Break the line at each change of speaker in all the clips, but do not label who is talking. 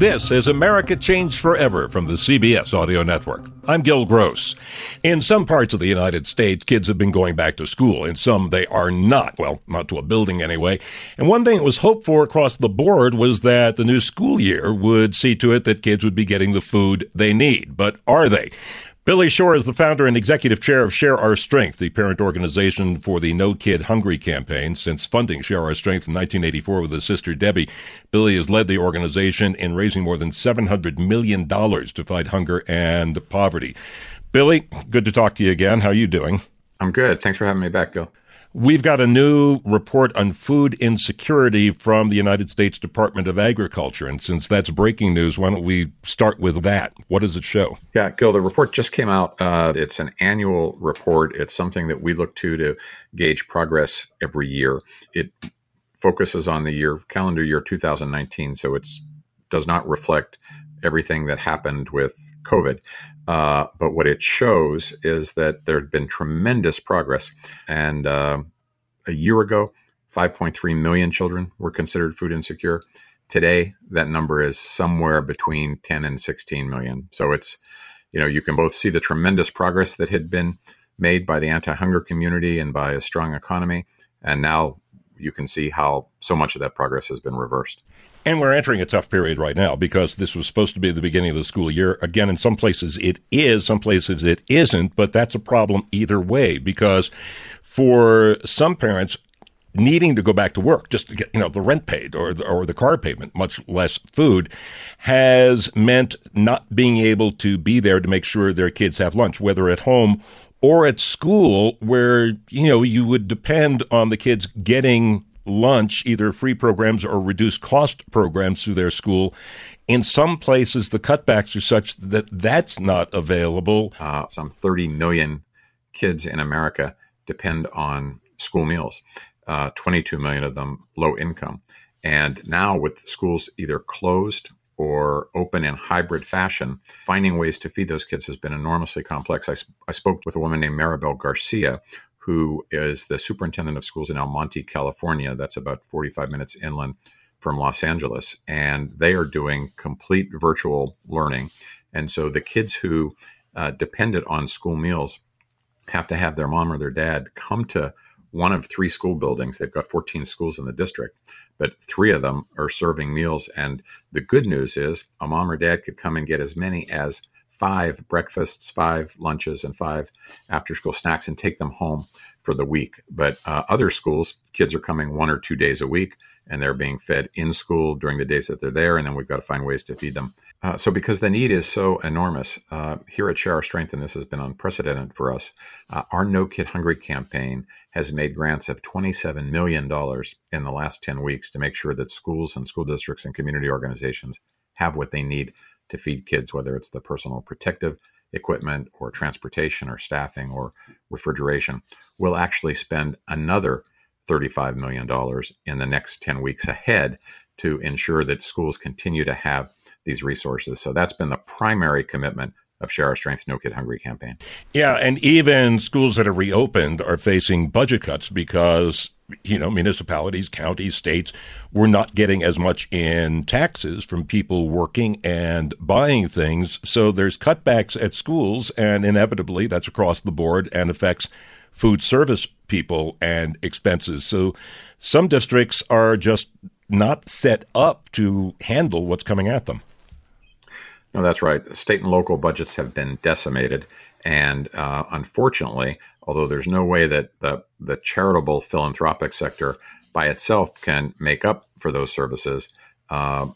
This is America Changed Forever from the CBS Audio Network. I'm Gil Gross. In some parts of the United States, kids have been going back to school. In some, they are not. Well, not to a building anyway. And one thing that was hoped for across the board was that the new school year would see to it that kids would be getting the food they need. But are they? Billy Shore is the founder and executive chair of Share Our Strength, the parent organization for the No Kid Hungry campaign. Since funding Share Our Strength in 1984 with his sister Debbie, Billy has led the organization in raising more than $700 million to fight hunger and poverty. Billy, good to talk to you again. How are you doing?
I'm good. Thanks for having me back, Gil.
We've got a new report on food insecurity from the United States Department of Agriculture. And since that's breaking news, why don't we start with that? What does it show?
Yeah, Gil, the report just came out. Uh, it's an annual report. It's something that we look to to gauge progress every year. It focuses on the year, calendar year 2019. So it does not reflect everything that happened with COVID. Uh, but what it shows is that there had been tremendous progress. And uh, a year ago, 5.3 million children were considered food insecure. Today, that number is somewhere between 10 and 16 million. So it's, you know, you can both see the tremendous progress that had been made by the anti hunger community and by a strong economy. And now you can see how so much of that progress has been reversed.
And we're entering a tough period right now because this was supposed to be the beginning of the school year. Again, in some places it is, some places it isn't, but that's a problem either way because for some parents, needing to go back to work just to get you know the rent paid or the, or the car payment much less food has meant not being able to be there to make sure their kids have lunch whether at home or at school where you know you would depend on the kids getting lunch, either free programs or reduced cost programs through their school. In some places, the cutbacks are such that that's not available.
Uh, some 30 million kids in America depend on school meals, uh, 22 million of them low income. And now, with schools either closed or open in hybrid fashion, finding ways to feed those kids has been enormously complex. I, I spoke with a woman named Maribel Garcia, who is the superintendent of schools in El Monte, California. That's about 45 minutes inland from Los Angeles. And they are doing complete virtual learning. And so the kids who uh, depended on school meals have to have their mom or their dad come to one of three school buildings. They've got 14 schools in the district, but three of them are serving meals. And the good news is a mom or dad could come and get as many as five breakfasts, five lunches, and five after school snacks and take them home for the week. But uh, other schools, kids are coming one or two days a week and they're being fed in school during the days that they're there. And then we've got to find ways to feed them. Uh, so, because the need is so enormous, uh, here at Share Our Strength, and this has been unprecedented for us, uh, our No Kid Hungry campaign has made grants of $27 million in the last 10 weeks to make sure that schools and school districts and community organizations have what they need to feed kids, whether it's the personal protective equipment or transportation or staffing or refrigeration, we'll actually spend another $35 million in the next 10 weeks ahead to ensure that schools continue to have these resources. So that's been the primary commitment of Share Our Strength's No Kid Hungry campaign.
Yeah, and even schools that are reopened are facing budget cuts because you know, municipalities, counties, states were not getting as much in taxes from people working and buying things. So there's cutbacks at schools, and inevitably that's across the board and affects food service people and expenses. So some districts are just not set up to handle what's coming at them.
No, that's right. State and local budgets have been decimated. And uh, unfortunately, although there's no way that the, the charitable philanthropic sector by itself can make up for those services, uh,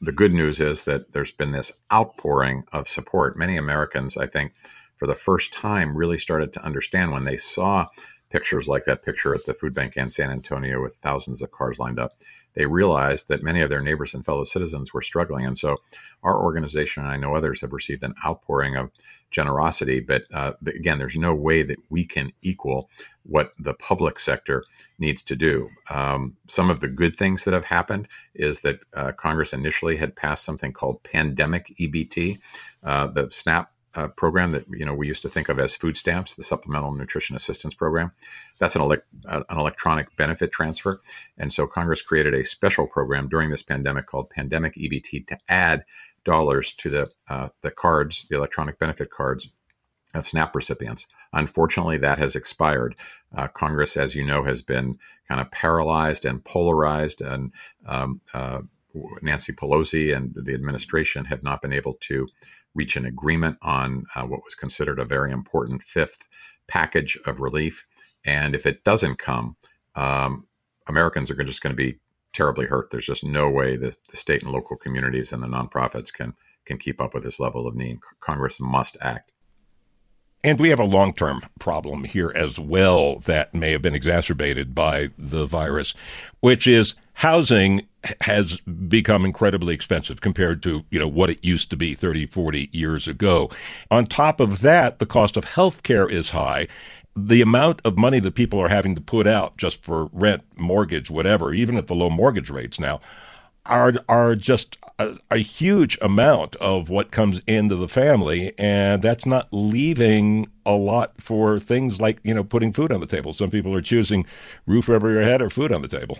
the good news is that there's been this outpouring of support. Many Americans, I think, for the first time, really started to understand when they saw pictures like that picture at the food bank in San Antonio with thousands of cars lined up they realized that many of their neighbors and fellow citizens were struggling. And so our organization, and I know others, have received an outpouring of generosity. But uh, again, there's no way that we can equal what the public sector needs to do. Um, some of the good things that have happened is that uh, Congress initially had passed something called pandemic EBT. Uh, the SNAP uh, program that you know we used to think of as food stamps, the Supplemental Nutrition Assistance Program. That's an, elect, uh, an electronic benefit transfer, and so Congress created a special program during this pandemic called Pandemic EBT to add dollars to the uh, the cards, the electronic benefit cards of SNAP recipients. Unfortunately, that has expired. Uh, Congress, as you know, has been kind of paralyzed and polarized, and um, uh, Nancy Pelosi and the administration have not been able to reach an agreement on uh, what was considered a very important fifth package of relief. And if it doesn't come, um, Americans are just going to be terribly hurt. There's just no way that the state and local communities and the nonprofits can can keep up with this level of need. Congress must act.
And we have a long term problem here as well that may have been exacerbated by the virus, which is housing has become incredibly expensive compared to, you know, what it used to be 30, 40 years ago. On top of that, the cost of health care is high. The amount of money that people are having to put out just for rent, mortgage, whatever, even at the low mortgage rates now, are are just a, a, huge amount of what comes into the family, and that's not leaving a lot for things like you know putting food on the table. Some people are choosing roof over your head or food on the table.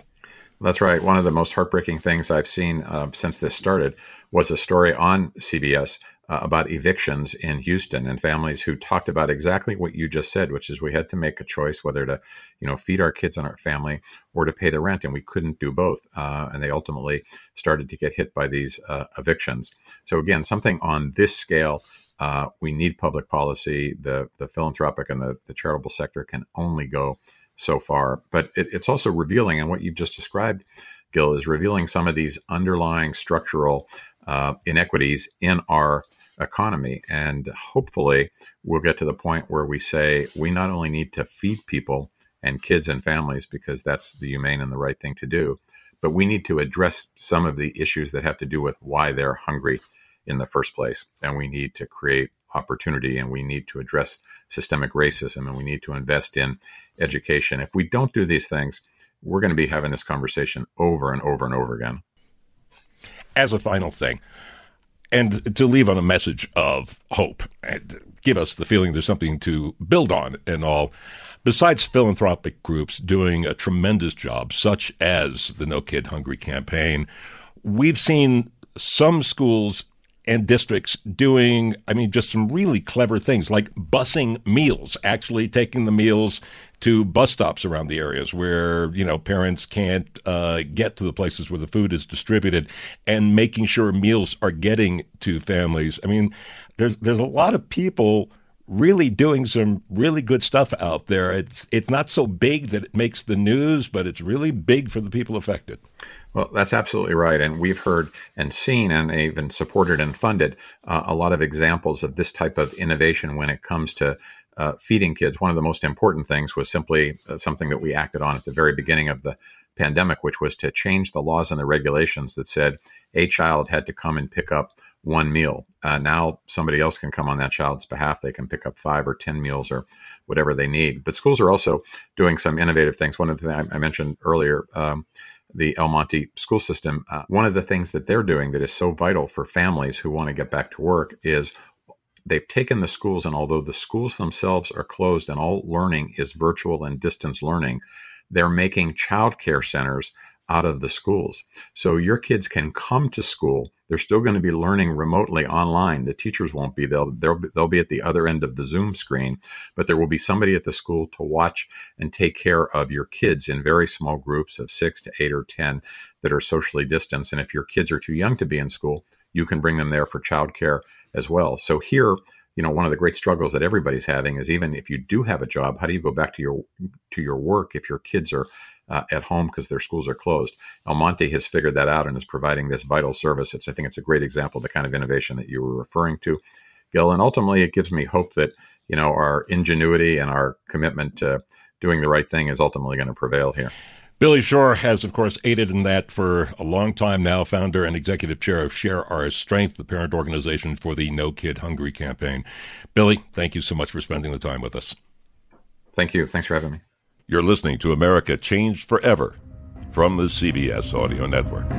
That's right. One of the most heartbreaking things I've seen uh, since this started was a story on CBS uh, about evictions in Houston and families who talked about exactly what you just said, which is we had to make a choice whether to, you know, feed our kids and our family or to pay the rent, and we couldn't do both. Uh, and they ultimately started to get hit by these uh, evictions. So again, something on this scale. Uh, we need public policy. The the philanthropic and the, the charitable sector can only go so far, but it, it's also revealing, and what you've just described, Gil, is revealing some of these underlying structural uh, inequities in our economy. And hopefully, we'll get to the point where we say we not only need to feed people and kids and families because that's the humane and the right thing to do, but we need to address some of the issues that have to do with why they're hungry in the first place. And we need to create opportunity and we need to address systemic racism and we need to invest in education. If we don't do these things, we're going to be having this conversation over and over and over again.
As a final thing, and to leave on a message of hope and give us the feeling there's something to build on and all. Besides philanthropic groups doing a tremendous job, such as the No Kid Hungry campaign, we've seen some schools and districts doing, I mean, just some really clever things like busing meals, actually taking the meals to bus stops around the areas where, you know, parents can't uh, get to the places where the food is distributed and making sure meals are getting to families. I mean, there's, there's a lot of people really doing some really good stuff out there. It's it's not so big that it makes the news, but it's really big for the people affected.
Well, that's absolutely right, and we've heard and seen and even supported and funded uh, a lot of examples of this type of innovation when it comes to. Uh, feeding kids. One of the most important things was simply uh, something that we acted on at the very beginning of the pandemic, which was to change the laws and the regulations that said a child had to come and pick up one meal. Uh, now somebody else can come on that child's behalf. They can pick up five or 10 meals or whatever they need. But schools are also doing some innovative things. One of the things I mentioned earlier, um, the El Monte school system, uh, one of the things that they're doing that is so vital for families who want to get back to work is they've taken the schools, and although the schools themselves are closed and all learning is virtual and distance learning, they're making childcare centers out of the schools. So your kids can come to school. They're still going to be learning remotely online. The teachers won't be. They'll, they'll, they'll be at the other end of the Zoom screen, but there will be somebody at the school to watch and take care of your kids in very small groups of six to eight or 10 that are socially distanced. And if your kids are too young to be in school, you can bring them there for childcare as well. So here, you know, one of the great struggles that everybody's having is even if you do have a job, how do you go back to your to your work if your kids are uh, at home because their schools are closed? El Monte has figured that out and is providing this vital service. It's I think it's a great example of the kind of innovation that you were referring to, Gil. And ultimately, it gives me hope that you know our ingenuity and our commitment to doing the right thing is ultimately going to prevail here.
Billy Shore has, of course, aided in that for a long time now, founder and executive chair of Share Our Strength, the parent organization for the No Kid Hungry campaign. Billy, thank you so much for spending the time with us.
Thank you. Thanks for having me.
You're listening to America Changed Forever from the CBS Audio Network.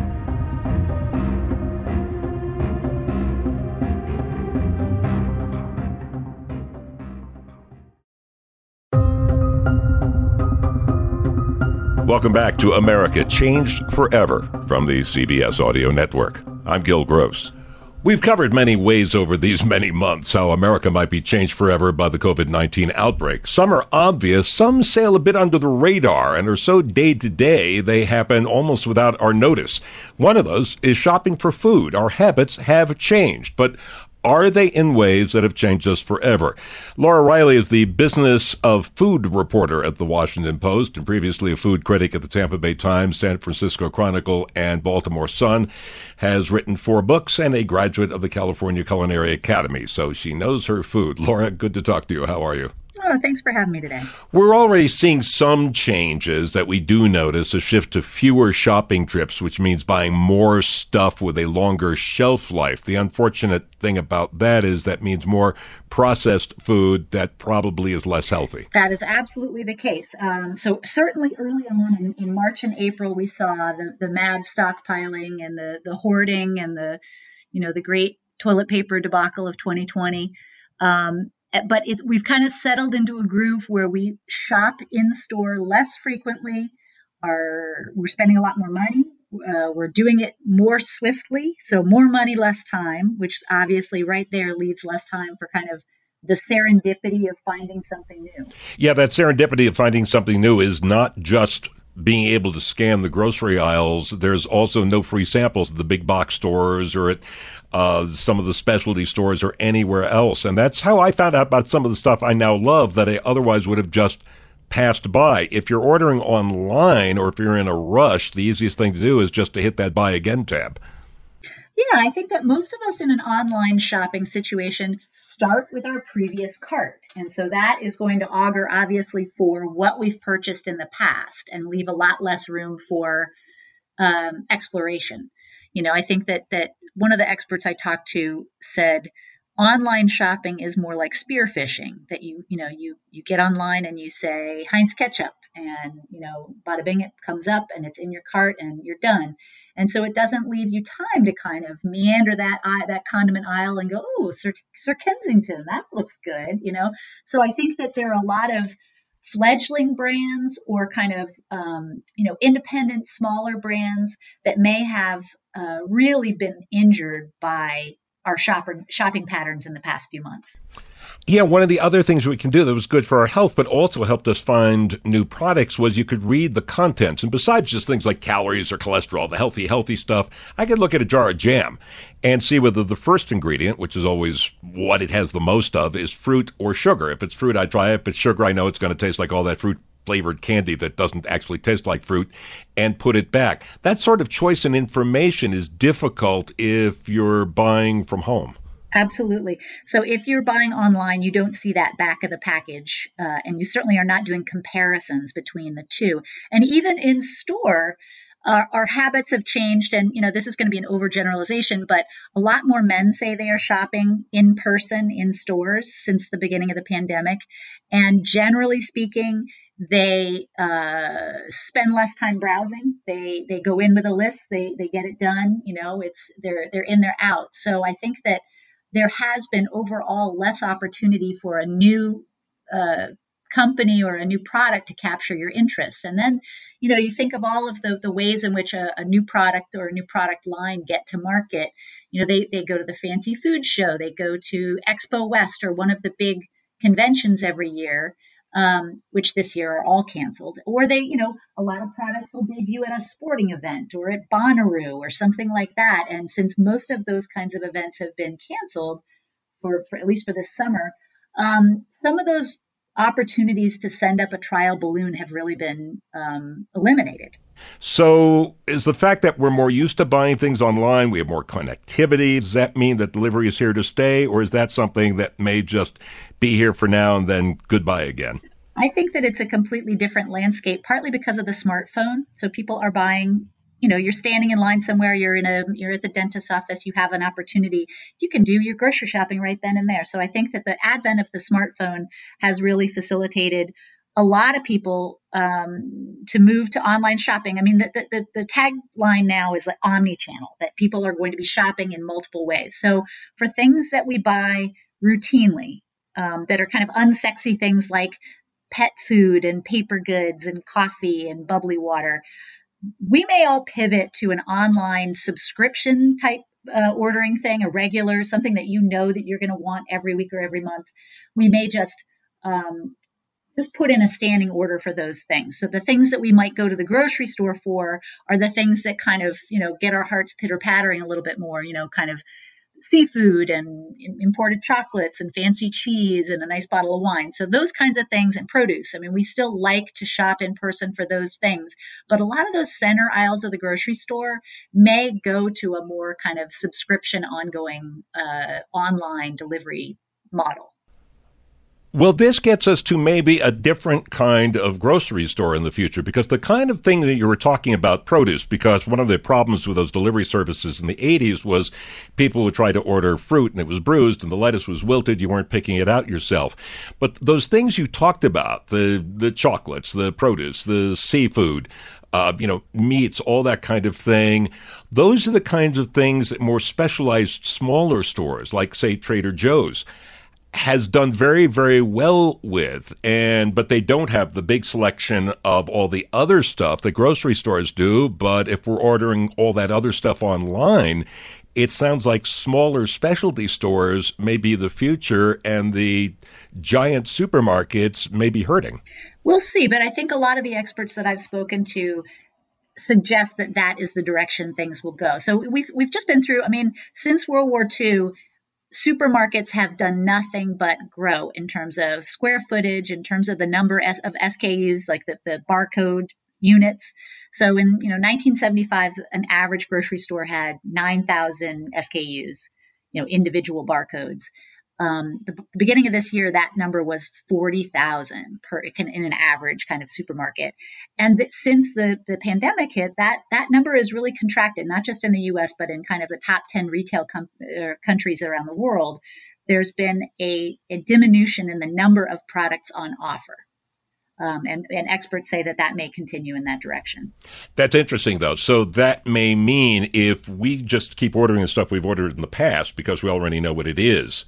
Welcome back to America Changed Forever from the CBS Audio Network. I'm Gil Gross. We've covered many ways over these many months how America might be changed forever by the COVID 19 outbreak. Some are obvious, some sail a bit under the radar and are so day to day they happen almost without our notice. One of those is shopping for food. Our habits have changed, but are they in ways that have changed us forever? Laura Reiley is the business of food reporter at the Washington Post and previously a food critic at the Tampa Bay Times, San Francisco Chronicle, and Baltimore Sun. Has written four books and a graduate of the California Culinary Academy, so she knows her food. Laura, good to talk to you. How are you?
Oh, thanks for having me today.
We're already seeing some changes that we do notice a shift to fewer shopping trips, which means buying more stuff with a longer shelf life. The unfortunate thing about that is that means more processed food that probably is less healthy.
That is absolutely the case. Um, so, certainly early on in, in, March and April, we saw the, the mad stockpiling and the, the hoarding and the, you know, the great toilet paper debacle of 2020. Um, but it's we've kind of settled into a groove where we shop in store less frequently. Are we're spending a lot more money. Uh, we're doing it more swiftly, so more money, less time, which obviously right there leaves less time for kind of the serendipity of finding something new.
Yeah, that serendipity of finding something new is not just being able to scan the grocery aisles. There's also no free samples at the big box stores or at uh, some of the specialty stores or anywhere else. And that's how I found out about some of the stuff I now love that I otherwise would have just passed by. If you're ordering online or if you're in a rush, the easiest thing to do is just to hit that buy again tab.
Yeah, I think that most of us in an online shopping situation start with our previous cart. And so that is going to augur obviously for what we've purchased in the past and leave a lot less room for um, exploration. You know, I think that that one of the experts I talked to said online shopping is more like spearfishing that you you know you you get online and you say Heinz ketchup and you know bada bing it comes up and it's in your cart and you're done. And so it doesn't leave you time to kind of meander that that condiment aisle and go oh Sir, Sir Kensington that looks good you know? So I think that there are a lot of fledgling brands or kind of um, you know independent smaller brands that may have uh, really been injured by our shopper, shopping patterns in the past few months.
Yeah, one of the other things we can do that was good for our health, but also helped us find new products was you could read the contents. And besides just things like calories or cholesterol, the healthy, healthy stuff, I could look at a jar of jam and see whether the first ingredient, which is always what it has the most of, is fruit or sugar. If it's fruit, I try it. If it's sugar, I know it's going to taste like all that fruit flavored candy that doesn't actually taste like fruit and put it back. That sort of choice and information is difficult if you're buying from home.
Absolutely. So if you're buying online, you don't see that back of the package, uh, and you certainly are not doing comparisons between the two. And even in store, uh, our habits have changed, and you know this is going to be an overgeneralization, but a lot more men say they are shopping in person in stores since the beginning of the pandemic. And generally speaking, they uh, spend less time browsing. They they go in with a list. They they get it done. You know, it's they're they're in, they're out. So I think that there has been overall less opportunity for a new uh, company or a new product to capture your interest. And then, you know, you think of all of the, the ways in which a, a, new product or a new product line get to market. You know, they, they go to the fancy food show, they go to Expo West or one of the big conventions every year. um, which this year are all canceled. Or they, you know, a lot of products will debut at a sporting event or at Bonnaroo or something like that. And since most of those kinds of events have been canceled, for, for at least for this summer, um, some of those opportunities to send up a trial balloon have really been um, eliminated.
So, is the fact that we're more used to buying things online, we have more connectivity, does that mean that delivery is here to stay, or is that something that may just be here for now and then goodbye again?
I think that it's a completely different landscape, partly because of the smartphone. So, people are buying you know you're standing in line somewhere you're in a you're at the dentist's office you have an opportunity you can do your grocery shopping right then and there so i think that the advent of the smartphone has really facilitated a lot of people um, to move to online shopping. I mean, the, the, the tagline now is like omni-channel, that people are going to be shopping in multiple ways. So for things that we buy routinely, um, that are kind of unsexy things like pet food and paper goods and coffee and bubbly water, we may all pivot to an online subscription type uh, ordering thing, a regular, something that you know that you're going to want every week or every month. We may just um, just put in a standing order for those things. So the things that we might go to the grocery store for are the things that kind of, you know, get our hearts pitter pattering a little bit more, you know, kind of seafood and imported chocolates and fancy cheese and a nice bottle of wine. So those kinds of things and produce. I mean, we still like to shop in person for those things, but a lot of those center aisles of the grocery store may go to a more kind of subscription ongoing uh, online delivery model.
Well, this gets us to maybe a different kind of grocery store in the future because the kind of thing that you were talking about produce, because one of the problems with those delivery services in the 80s was people would try to order fruit and it was bruised and the lettuce was wilted. You weren't picking it out yourself. But those things you talked about, the, the chocolates, the produce, the seafood, uh, you know, meats, all that kind of thing. Those are the kinds of things that more specialized smaller stores, like say Trader Joe's, has done very, very well with, and but they don't have the big selection of all the other stuff that grocery stores do. But if we're ordering all that other stuff online, it sounds like smaller specialty stores may be the future, and the giant supermarkets may be hurting.
We'll see, but I think a lot of the experts that I've spoken to suggest that that is the direction things will go. So we've we've just been through. I mean, since World War II supermarkets have done nothing but grow in terms of square footage, in terms of the number of SKUs, like the, the barcode units. So in you know 1975, an average grocery store had 9,000 SKUs, you know individual barcodes. Um, the, the, beginning of this year, that number was 40,000 per in an average kind of supermarket. And that since the, the pandemic hit, that, that number is really contracted, not just in the US, but in kind of the top 10 retail com- er, countries around the world. There's been a, a diminution in the number of products on offer. Um, and, and, experts say that that may continue in that direction.
That's interesting, though. So that may mean if we just keep ordering the stuff we've ordered in the past because we already know what it is,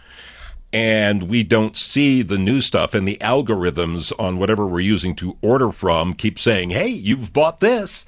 and we don't see the new stuff and the algorithms on whatever we're using to order from keep saying, hey, you've bought this.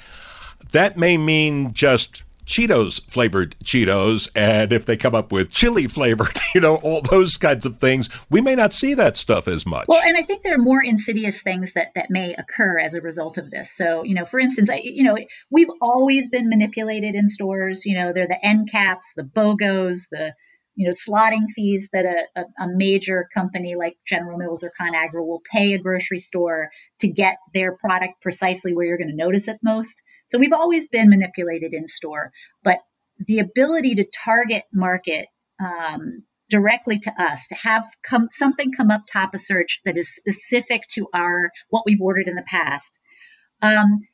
That may mean just Cheetos flavored Cheetos. And if they come up with chili flavored, you know, all those kinds of things, we may not see that stuff as much.
Well, and I think there are more insidious things that, that may occur as a result of this. So, you know, for instance, I, you know, we've always been manipulated in stores. You know, they're the end caps, the BOGOs, the you know, slotting fees that a, a, a, major company like General Mills or ConAgra will pay a grocery store to get their product precisely where you're going to notice it most. So we've always been manipulated in store, but the ability to target market um, directly to us, to have come, something come up top of search that is specific to our what we've ordered in the past. Um,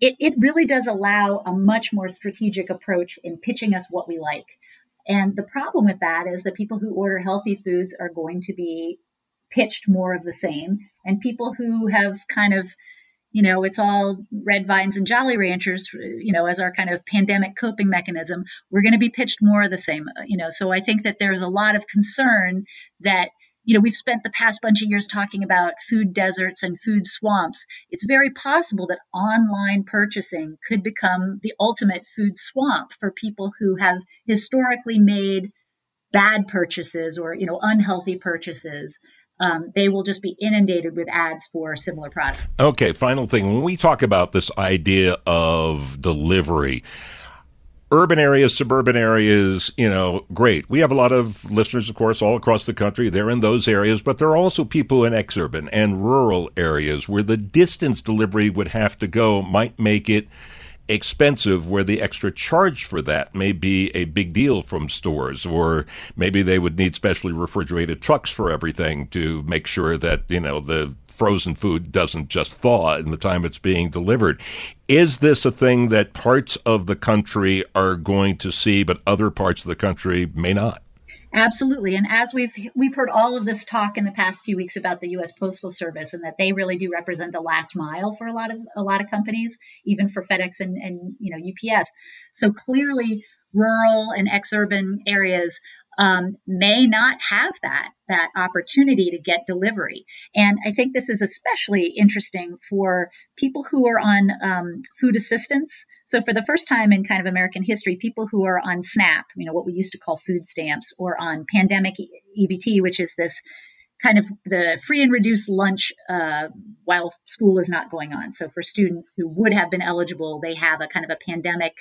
it, it really does allow a much more strategic approach in pitching us what we like. And the problem with that is that people who order healthy foods are going to be pitched more of the same. And people who have kind of, you know, it's all red vines and jolly ranchers, you know, as our kind of pandemic coping mechanism, we're going to be pitched more of the same, you know. So I think that there's a lot of concern that you know, we've spent the past bunch of years talking about food deserts and food swamps. It's very possible that online purchasing could become the ultimate food swamp for people who have historically made bad purchases or, you know, unhealthy purchases. um, they will just be inundated with ads for similar products.
Okay, final thing. When we talk about this idea of delivery, urban areas, suburban areas, you know, great. We have a lot of listeners, of course, all across the country. They're in those areas, but there are also people in exurban and rural areas where the distance delivery would have to go might make it expensive where the extra charge for that may be a big deal from stores or maybe they would need specially refrigerated trucks for everything to make sure that you know the frozen food doesn't just thaw in the time it's being delivered. Is this a thing that parts of the country are going to see, but other parts of the country may not?
Absolutely. And as we've we've heard all of this talk in the past few weeks about the US Postal Service and that they really do represent the last mile for a lot of a lot of companies, even for FedEx and, and you know UPS. So clearly rural and exurban areas um, may not have that that opportunity to get delivery. And I think this is especially interesting for people who are on um, food assistance. So for the first time in kind of American history, people who are on SNAP, you know what we used to call food stamps, or on pandemic EBT, which is this kind of the free and reduced lunch uh, while school is not going on. So for students who would have been eligible, they have a kind of a pandemic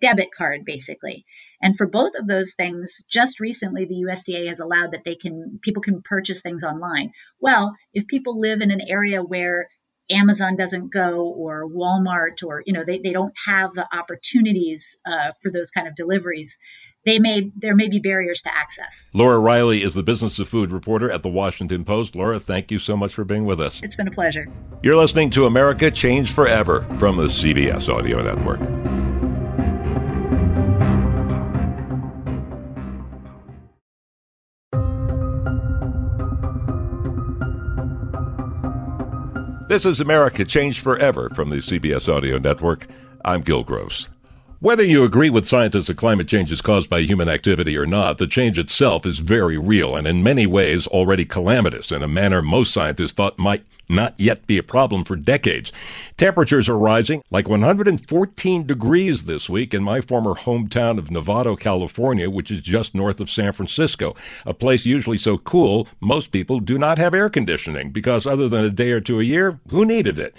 debit card basically. And for both of those things, just recently the USDA has allowed that they can people can purchase things online. Well, if people live in an area where Amazon doesn't go or Walmart or you know they, they don't have the opportunities uh, for those kind of deliveries, they may there may be barriers to access.
Laura Reiley is the Business of Food reporter at the Washington Post. Laura, thank you so much for being with us.
It's been a pleasure.
You're listening to America Change Forever from the CBS Audio Network. This is America Changed Forever from the CBS Audio Network. I'm Gil Gross. Whether you agree with scientists that climate change is caused by human activity or not, the change itself is very real and in many ways already calamitous in a manner most scientists thought might not yet be a problem for decades. Temperatures are rising like 114 degrees this week in my former hometown of Novato, California, which is just north of San Francisco, a place usually so cool most people do not have air conditioning because other than a day or two a year, who needed it?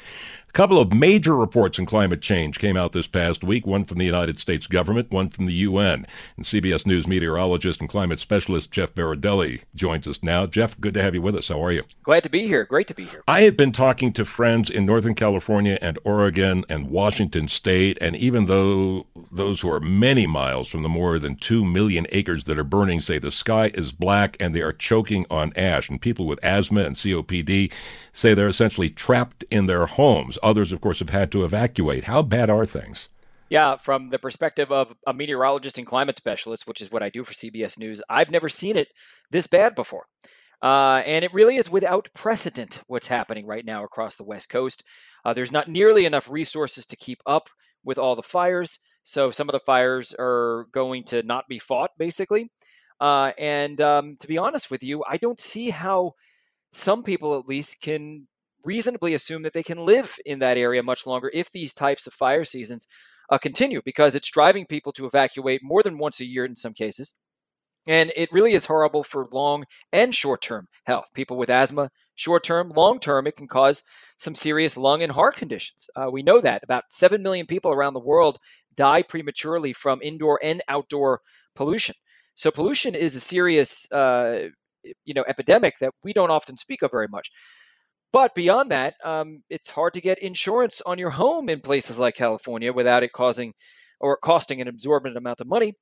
A couple of major reports on climate change came out this past week, one from the United States government, one from the UN. And CBS News meteorologist and climate specialist Jeff Berardelli joins us now. Jeff, good to have you with us. How are you?
Glad to be here. Great to be here.
I have been talking to friends in Northern California and Oregon and Washington State, and even though those who are many miles from the more than 2 million acres that are burning say the sky is black and they are choking on ash, and people with asthma and COPD say they're essentially trapped in their homes. Others, of course, have had to evacuate. How bad are things?
Yeah, from the perspective of a meteorologist and climate specialist, which is what I do for CBS News, I've never seen it this bad before. Uh, and it really is without precedent what's happening right now across the West Coast. Uh, there's not nearly enough resources to keep up with all the fires. So some of the fires are going to not be fought, basically. Uh, and um, to be honest with you, I don't see how some people at least can reasonably assume that they can live in that area much longer if these types of fire seasons uh, continue because it's driving people to evacuate more than once a year in some cases. And it really is horrible for long and short term health. People with asthma, short term, long term, it can cause some serious lung and heart conditions. Uh, we know that about 7 million people around the world die prematurely from indoor and outdoor pollution. So pollution is a serious uh, you know epidemic that we don't often speak of very much. But beyond that, um, it's hard to get insurance on your home in places like California without it causing or costing an absorbent amount of money.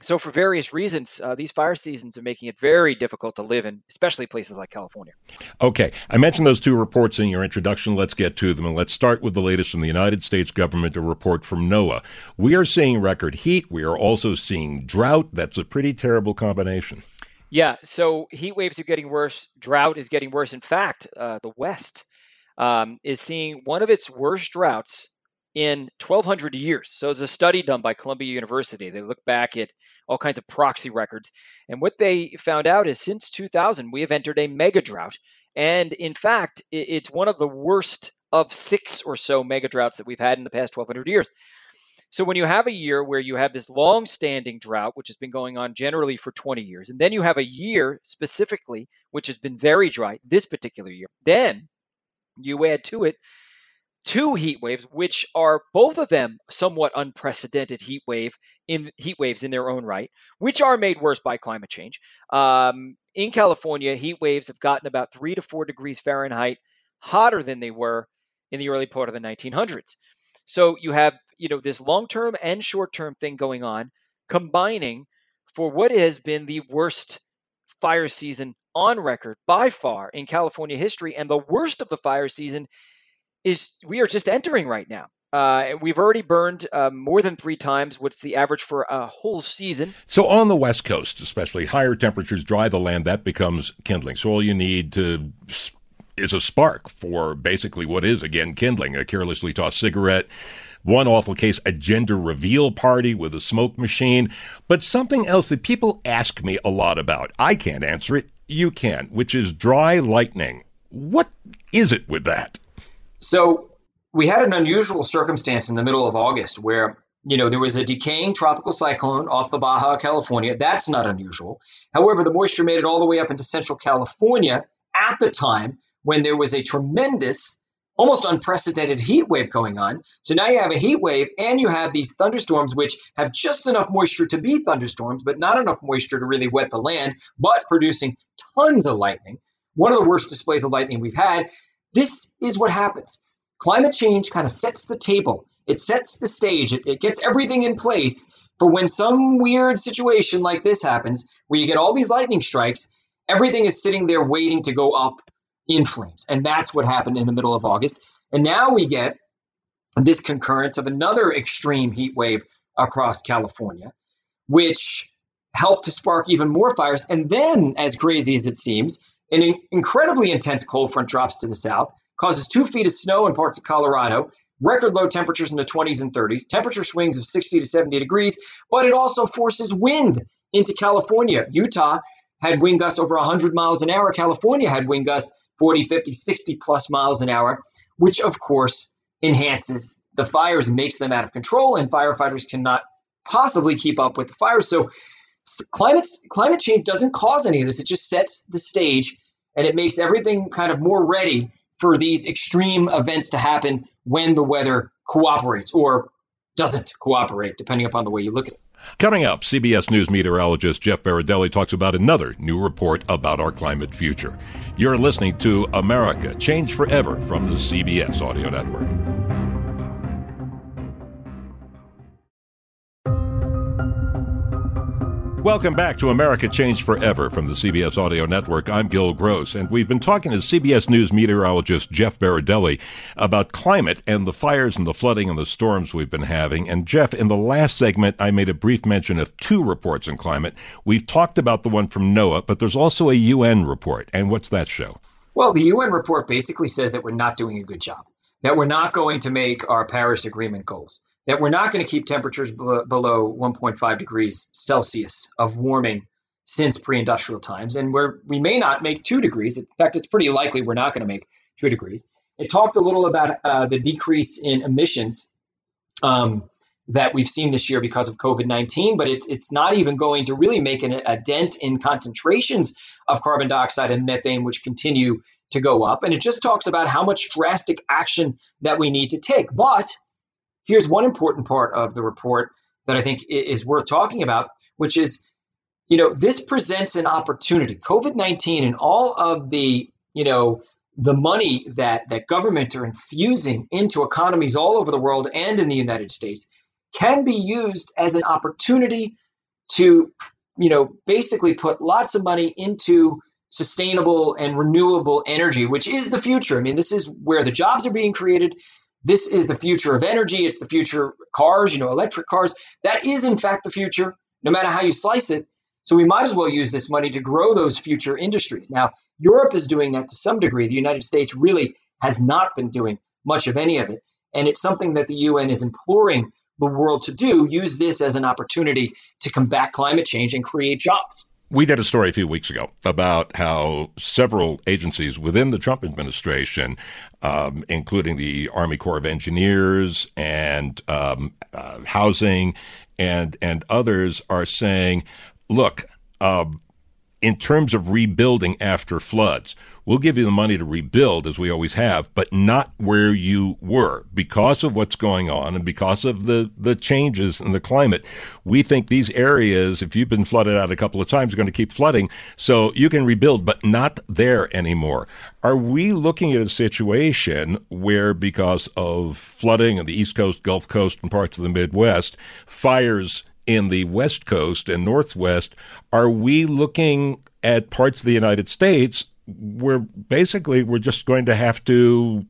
So, for various reasons, uh, these fire seasons are making it very difficult to live in, especially places like California.
Okay. I mentioned those two reports in your introduction. Let's get to them. And let's start with the latest from the United States government, a report from NOAA. We are seeing record heat. We are also seeing drought. That's a pretty terrible combination.
Yeah, so heat waves are getting worse. Drought is getting worse. In fact, uh, the West um, is seeing one of its worst droughts in 1200 years. So it's a study done by Columbia University. They look back at all kinds of proxy records. And what they found out is since 2000, we have entered a mega drought. And in fact, it's one of the worst of six or so mega droughts that we've had in the past 1200 years. So when you have a year where you have this long-standing drought, which has been going on generally for 20 years, and then you have a year specifically which has been very dry this particular year, then you add to it two heat waves, which are both of them somewhat unprecedented heat wave in heat waves in their own right, which are made worse by climate change. Um, in California, heat waves have gotten about three to four degrees Fahrenheit hotter than they were in the early part of the 1900s. So you have you know this long term and short term thing going on, combining for what has been the worst fire season on record by far in California history, and the worst of the fire season is we are just entering right now. Uh, we've already burned uh, more than three times what's the average for a whole season.
So on the West Coast, especially higher temperatures dry the land. That becomes kindling. So all you need to is a spark for basically what is again kindling, a carelessly tossed cigarette. One awful case, a gender reveal party with a smoke machine. But something else that people ask me a lot about, I can't answer it, you can, which is dry lightning. What is it with that?
So we had an unusual circumstance in the middle of August where you know there was a decaying tropical cyclone off the Baja California. That's not unusual. However, the moisture made it all the way up into Central California at the time when there was a tremendous almost unprecedented heat wave going on. So now you have a heat wave and you have these thunderstorms, which have just enough moisture to be thunderstorms, but not enough moisture to really wet the land, but producing tons of lightning. One of the worst displays of lightning we've had. This is what happens. Climate change kind of sets the table, it sets the stage, it, it gets everything in place for when some weird situation like this happens, where you get all these lightning strikes, everything is sitting there waiting to go up in flames. And that's what happened in the middle of August. And now we get this concurrence of another extreme heat wave across California, which helped to spark even more fires. And then, as crazy as it seems, an incredibly intense cold front drops to the south, causes two feet of snow in parts of Colorado, record low temperatures in the 20s and 30s, temperature swings of 60 to 70 degrees, but it also forces wind into California. Utah had wind gusts over 100 miles an hour. California had wind gusts 40, 50, 60 plus miles an hour, which of course enhances the fires and makes them out of control, and firefighters cannot possibly keep up with the fires. So climate climate change doesn't cause any of this; it just sets the stage, and it makes everything kind of more ready for these extreme events to happen when the weather cooperates or doesn't cooperate, depending upon the way you look at it.
Coming up, CBS News meteorologist Jeff Berardelli talks about another new report about our climate future. You're listening to America Change Forever from the CBS Audio Network. Welcome back to America Changed Forever from the CBS Audio Network. I'm Gil Gross, and we've been talking to CBS News meteorologist Jeff Berardelli about climate and the fires and the flooding and the storms we've been having. And Jeff, in the last segment, I made a brief mention of two reports on climate. We've talked about the one from NOAA, but there's also a UN report. And what's that show?
Well, the UN report basically says that we're not doing a good job, that we're not going to make our Paris Agreement goals that we're not going to keep temperatures below 1.5 degrees Celsius of warming since pre-industrial times, and we're we may not make two degrees. In fact, it's pretty likely we're not going to make two degrees. It talked a little about uh, the decrease in emissions um, that we've seen this year because of COVID 19, but it's, it's not even going to really make an, a dent in concentrations of carbon dioxide and methane, which continue to go up. And it just talks about how much drastic action that we need to take. But here's one important part of the report that I think is worth talking about, which is, you know, this presents an opportunity. COVID 19 and all of the, you know, the money that, that governments are infusing into economies all over the world and in the United States can be used as an opportunity to, you know, basically put lots of money into sustainable and renewable energy, which is the future. I mean, this is where the jobs are being created this is the future of energy. It's the future cars, you know, electric cars. That is, in fact, the future, no matter how you slice it. So we might as well use this money to grow those future industries. Now, Europe is doing that to some degree. The United States really has not been doing much of any of it. And it's something that the UN is imploring the world to do use this as an opportunity to combat climate change and create jobs.
We did a story a few weeks ago about how several agencies within the Trump administration, um, including the Army Corps of Engineers and um, uh, housing and and others, are saying, "Look, uh, in terms of rebuilding after floods, we'll give you the money to rebuild as we always have, but not where you were because of what's going on and because of the, the changes in the climate. We think these areas, if you've been flooded out a couple of times, are going to keep flooding. So you can rebuild, but not there anymore. Are we looking at a situation where because of flooding on the East Coast, Gulf Coast, and parts of the Midwest, fires in the West Coast and Northwest, are we looking at parts of the United States where basically we're just going to have to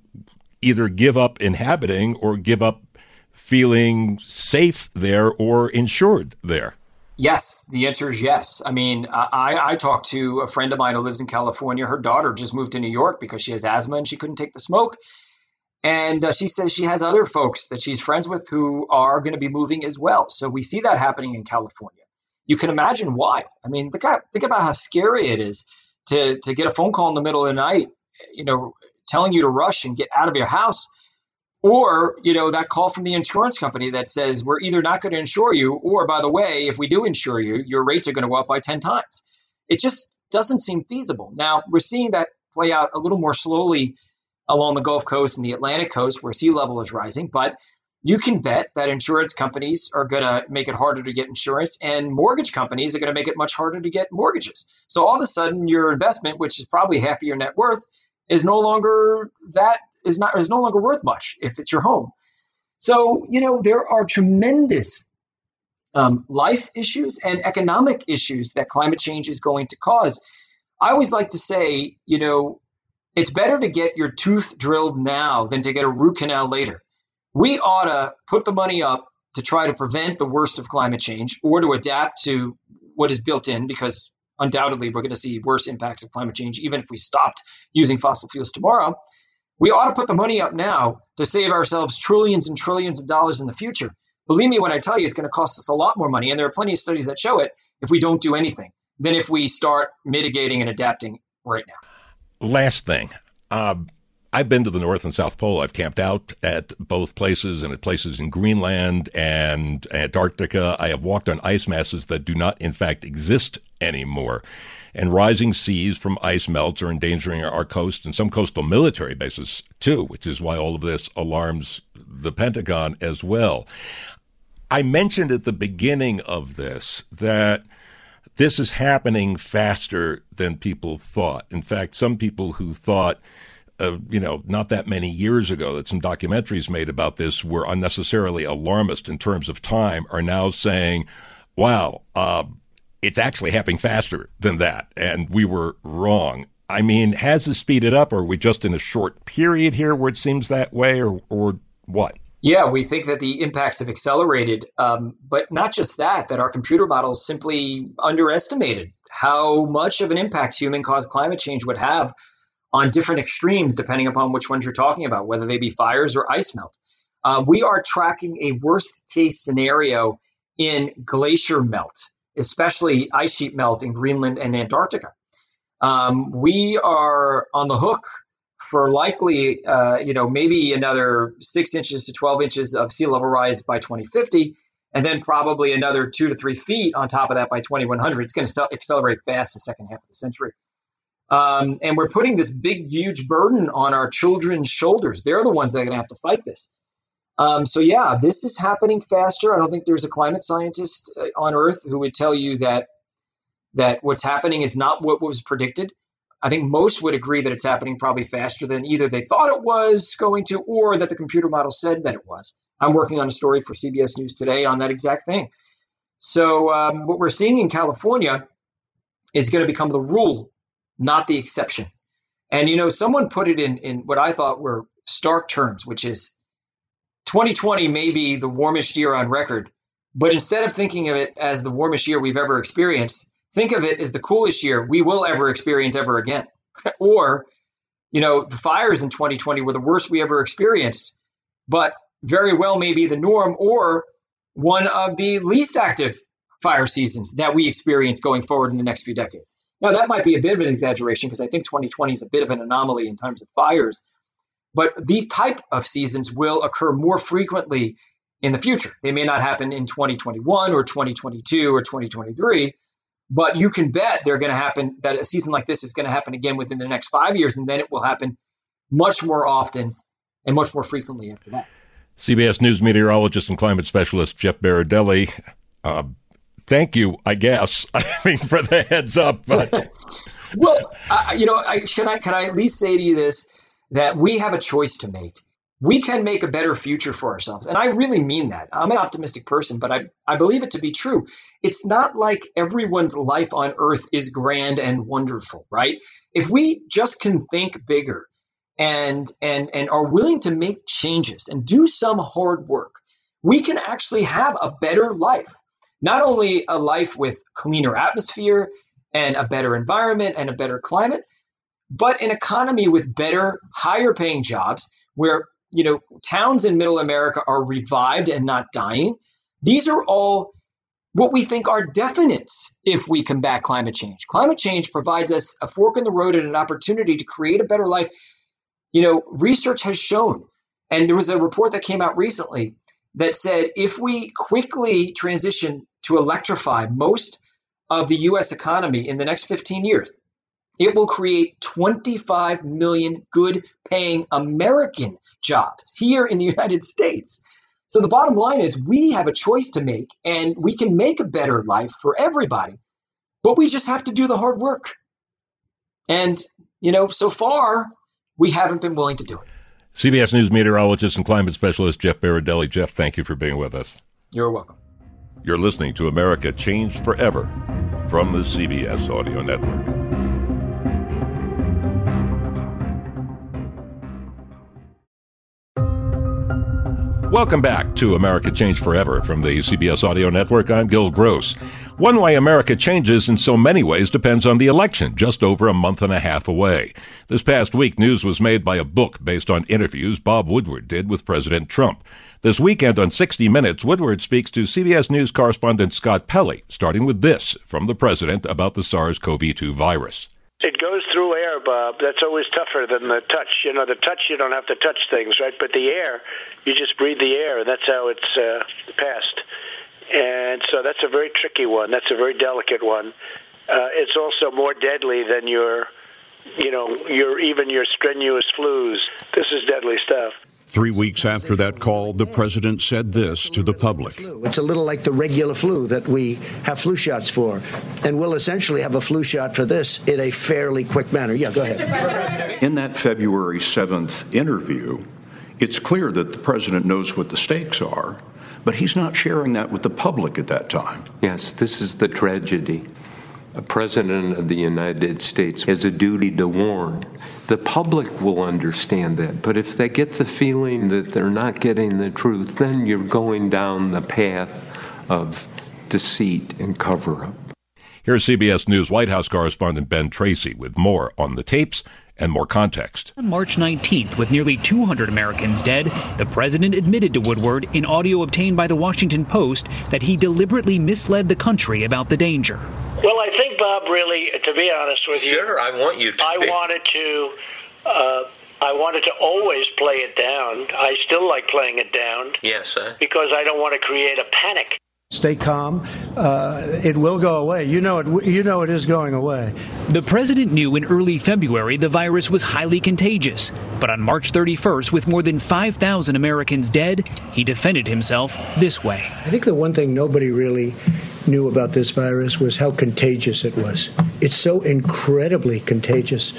either give up inhabiting or give up feeling safe there or insured there?
Yes, the answer is yes. I mean, I, I talked to a friend of mine who lives in California. Her daughter just moved to New York because she has asthma and she couldn't take the smoke. And uh, she says she has other folks that she's friends with who are going to be moving as well. So we see that happening in California. You can imagine why. I mean, think, think about how scary it is to, to get a phone call in the middle of the night, you know, telling you to rush and get out of your house. Or, you know, that call from the insurance company that says, we're either not going to insure you, or by the way, if we do insure you, your rates are going to go up by 10 times. It just doesn't seem feasible. Now, we're seeing that play out a little more slowly along the Gulf Coast and the Atlantic coast where sea level is rising. But you can bet that insurance companies are going to make it harder to get insurance and mortgage companies are going to make it much harder to get mortgages. So all of a sudden your investment, which is probably half of your net worth, is no longer that is not is no longer worth much if it's your home. So, you know, there are tremendous um, life issues and economic issues that climate change is going to cause. I always like to say, you know, it's better to get your tooth drilled now than to get a root canal later. We ought to put the money up to try to prevent the worst of climate change or to adapt to what is built in because undoubtedly we're going to see worse impacts of climate change even if we stopped using fossil fuels tomorrow. We ought to put the money up now to save ourselves trillions and trillions of dollars in the future. Believe me when I tell you it's going to cost us a lot more money, and there are plenty of studies that show it if we don't do anything than if we start mitigating and adapting right now.
Last thing. Uh, I've been to the North and South Pole. I've camped out at both places and at places in Greenland and Antarctica. I have walked on ice masses that do not, in fact, exist anymore. And rising seas from ice melts are endangering our coast and some coastal military bases, too, which is why all of this alarms the Pentagon as well. I mentioned at the beginning of this that this is happening faster than people thought. In fact, some people who thought, uh, you know, not that many years ago that some documentaries made about this were unnecessarily alarmist in terms of time are now saying, wow, uh, it's actually happening faster than that. And we were wrong. I mean, has it speeded up or are we just in a short period here where it seems that way or, or what?
Yeah, we think that the impacts have accelerated, um, but not just that, that our computer models simply underestimated how much of an impact human caused climate change would have on different extremes, depending upon which ones you're talking about, whether they be fires or ice melt. Uh, we are tracking a worst case scenario in glacier melt, especially ice sheet melt in Greenland and Antarctica. Um, we are on the hook for likely, uh, you know, maybe another six inches to 12 inches of sea level rise by 2050, and then probably another two to three feet on top of that by 2100. It's going to accelerate fast the second half of the century. Um, and we're putting this big, huge burden on our children's shoulders. They're the ones that are going to have to fight this. Um, so, yeah, this is happening faster. I don't think there's a climate scientist uh, on Earth who would tell you that that what's happening is not what was predicted. I think most would agree that it's happening probably faster than either they thought it was going to or that the computer model said that it was. I'm working on a story for CBS News today on that exact thing. So, um, what we're seeing in California is going to become the rule, not the exception. And, you know, someone put it in, in what I thought were stark terms, which is 2020 may be the warmest year on record, but instead of thinking of it as the warmest year we've ever experienced, think of it as the coolest year we will ever experience ever again. or, you know, the fires in 2020 were the worst we ever experienced, but very well may be the norm or one of the least active fire seasons that we experience going forward in the next few decades. Now, that might be a bit of an exaggeration because I think 2020 is a bit of an anomaly in terms of fires. But these type of seasons will occur more frequently in the future. They may not happen in 2021 or 2022 or 2023, but you can bet they're going to happen that a season like this is going to happen again within the next 5 years and then it will happen much more often and much more frequently after that.
CBS News meteorologist and climate specialist Jeff Berardelli. Uh, thank you, I guess. I mean, for the heads up, but
well, uh, you know, I, should I can I at least say to you this that we have a choice to make we can make a better future for ourselves. And I really mean that. I'm an optimistic person, but I, I believe it to be true. It's not like everyone's life on earth is grand and wonderful, right? If we just can think bigger and and and are willing to make changes and do some hard work, we can actually have a better life. Not only a life with cleaner atmosphere and a better environment and a better climate, but an economy with better, higher paying jobs where you know, towns in middle America are revived and not dying. These are all what we think are definites if we combat climate change. Climate change provides us a fork in the road and an opportunity to create a better life. You know, research has shown, and there was a report that came out recently that said if we quickly transition to electrify most of the US economy in the next 15 years, it will create 25 million good paying American jobs here in the United States. So the bottom line is we have a choice to make and we can make a better life for everybody, but we just have to do the hard work. And, you know, so far, we haven't been willing to do it.
CBS News meteorologist and climate specialist Jeff Berardelli. Jeff, thank you for being with us.
You're welcome.
You're listening to America Changed Forever from the CBS Audio Network. Welcome back to America Changed Forever from the CBS Audio Network. I'm Gil Gross. One way America changes in so many ways depends on the election, just over a month and a half away. This past week, news was made by a book based on interviews Bob Woodward did with President Trump. This weekend on 60 Minutes, Woodward speaks to CBS News correspondent Scott Pelley, starting with this from the president about the SARS CoV 2 virus.
It goes through air, Bob. That's always tougher than the touch. You know, the touch you don't have to touch things, right? But the air, you just breathe the air. And that's how it's uh, passed. And so that's a very tricky one. That's a very delicate one. Uh, it's also more deadly than your, you know, your even your strenuous flus. This is deadly stuff.
Three weeks after that call, the president said this to the public.
It's a little like the regular flu that we have flu shots for. And we'll essentially have a flu shot for this in a fairly quick manner. Yeah, go ahead.
In that February 7th interview, it's clear that the president knows what the stakes are, but he's not sharing that with the public at that time.
Yes, this is the tragedy. A president of the United States has a duty to warn. The public will understand that, but if they get the feeling that they're not getting the truth, then you're going down the path of deceit and cover up.
Here's CBS News White House correspondent Ben Tracy with more on the tapes and more context.
On March 19th, with nearly 200 Americans dead, the president admitted to Woodward in audio obtained by the Washington Post that he deliberately misled the country about the danger.
Well, I think, Bob, really, to be honest with you,
sure, I want you to.
I
be.
wanted to. Uh, I wanted to always play it down. I still like playing it down.
Yes, sir.
Because I don't want to create a panic.
Stay calm. Uh, it will go away. You know it. You know it is going away.
The president knew in early February the virus was highly contagious, but on March 31st, with more than 5,000 Americans dead, he defended himself this way.
I think the one thing nobody really knew about this virus was how contagious it was. It's so incredibly contagious,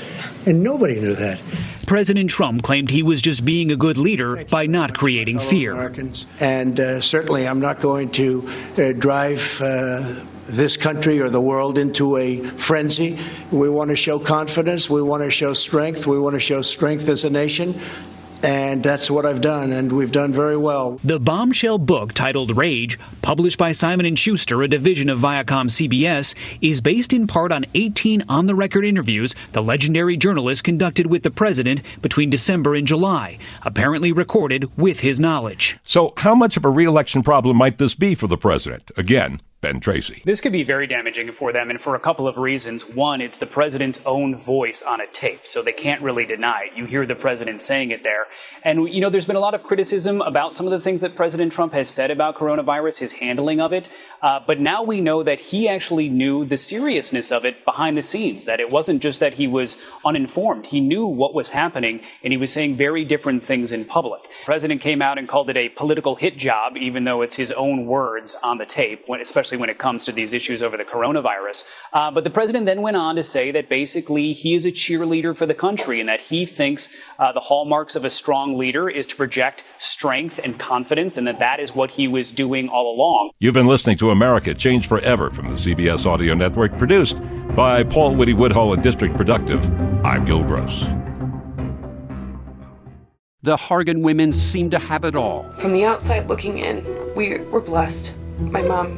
and nobody knew that.
President Trump claimed he was just being a good leader by not creating fear. Americans.
And uh, certainly, I'm not going to uh, drive. Uh, this country or the world into a frenzy. We want to show confidence. We want to show strength. We want to show strength as a nation. And that's what I've done, and we've done very well.
The bombshell book titled Rage, published by Simon & Schuster, a division of Viacom CBS, is based in part on 18 on-the-record interviews the legendary journalist conducted with the president between December and July, apparently recorded with his knowledge.
So, how much of a reelection problem might this be for the president? Again, Ben Tracy.
This could be very damaging for them, and for a couple of reasons. One, it's the president's own voice on a tape, so they can't really deny it. You hear the president saying it there. And, you know, there's been a lot of criticism about some of the things that President Trump has said about coronavirus, his handling of it. Uh, but now we know that he actually knew the seriousness of it behind the scenes, that it wasn't just that he was uninformed. He knew what was happening, and he was saying very different things in public. The president came out and called it a political hit job, even though it's his own words on the tape, especially especially when it comes to these issues over the coronavirus. Uh, but the president then went on to say that basically he is a cheerleader for the country and that he thinks uh, the hallmarks of a strong leader is to project strength and confidence and that that is what he was doing all along.
You've been listening to America Change Forever from the CBS Audio Network, produced by Paul Whitty Woodhull and District Productive. I'm Gil Gross.
The Hargan women seem to have it all.
From the outside looking in, we were blessed. My mom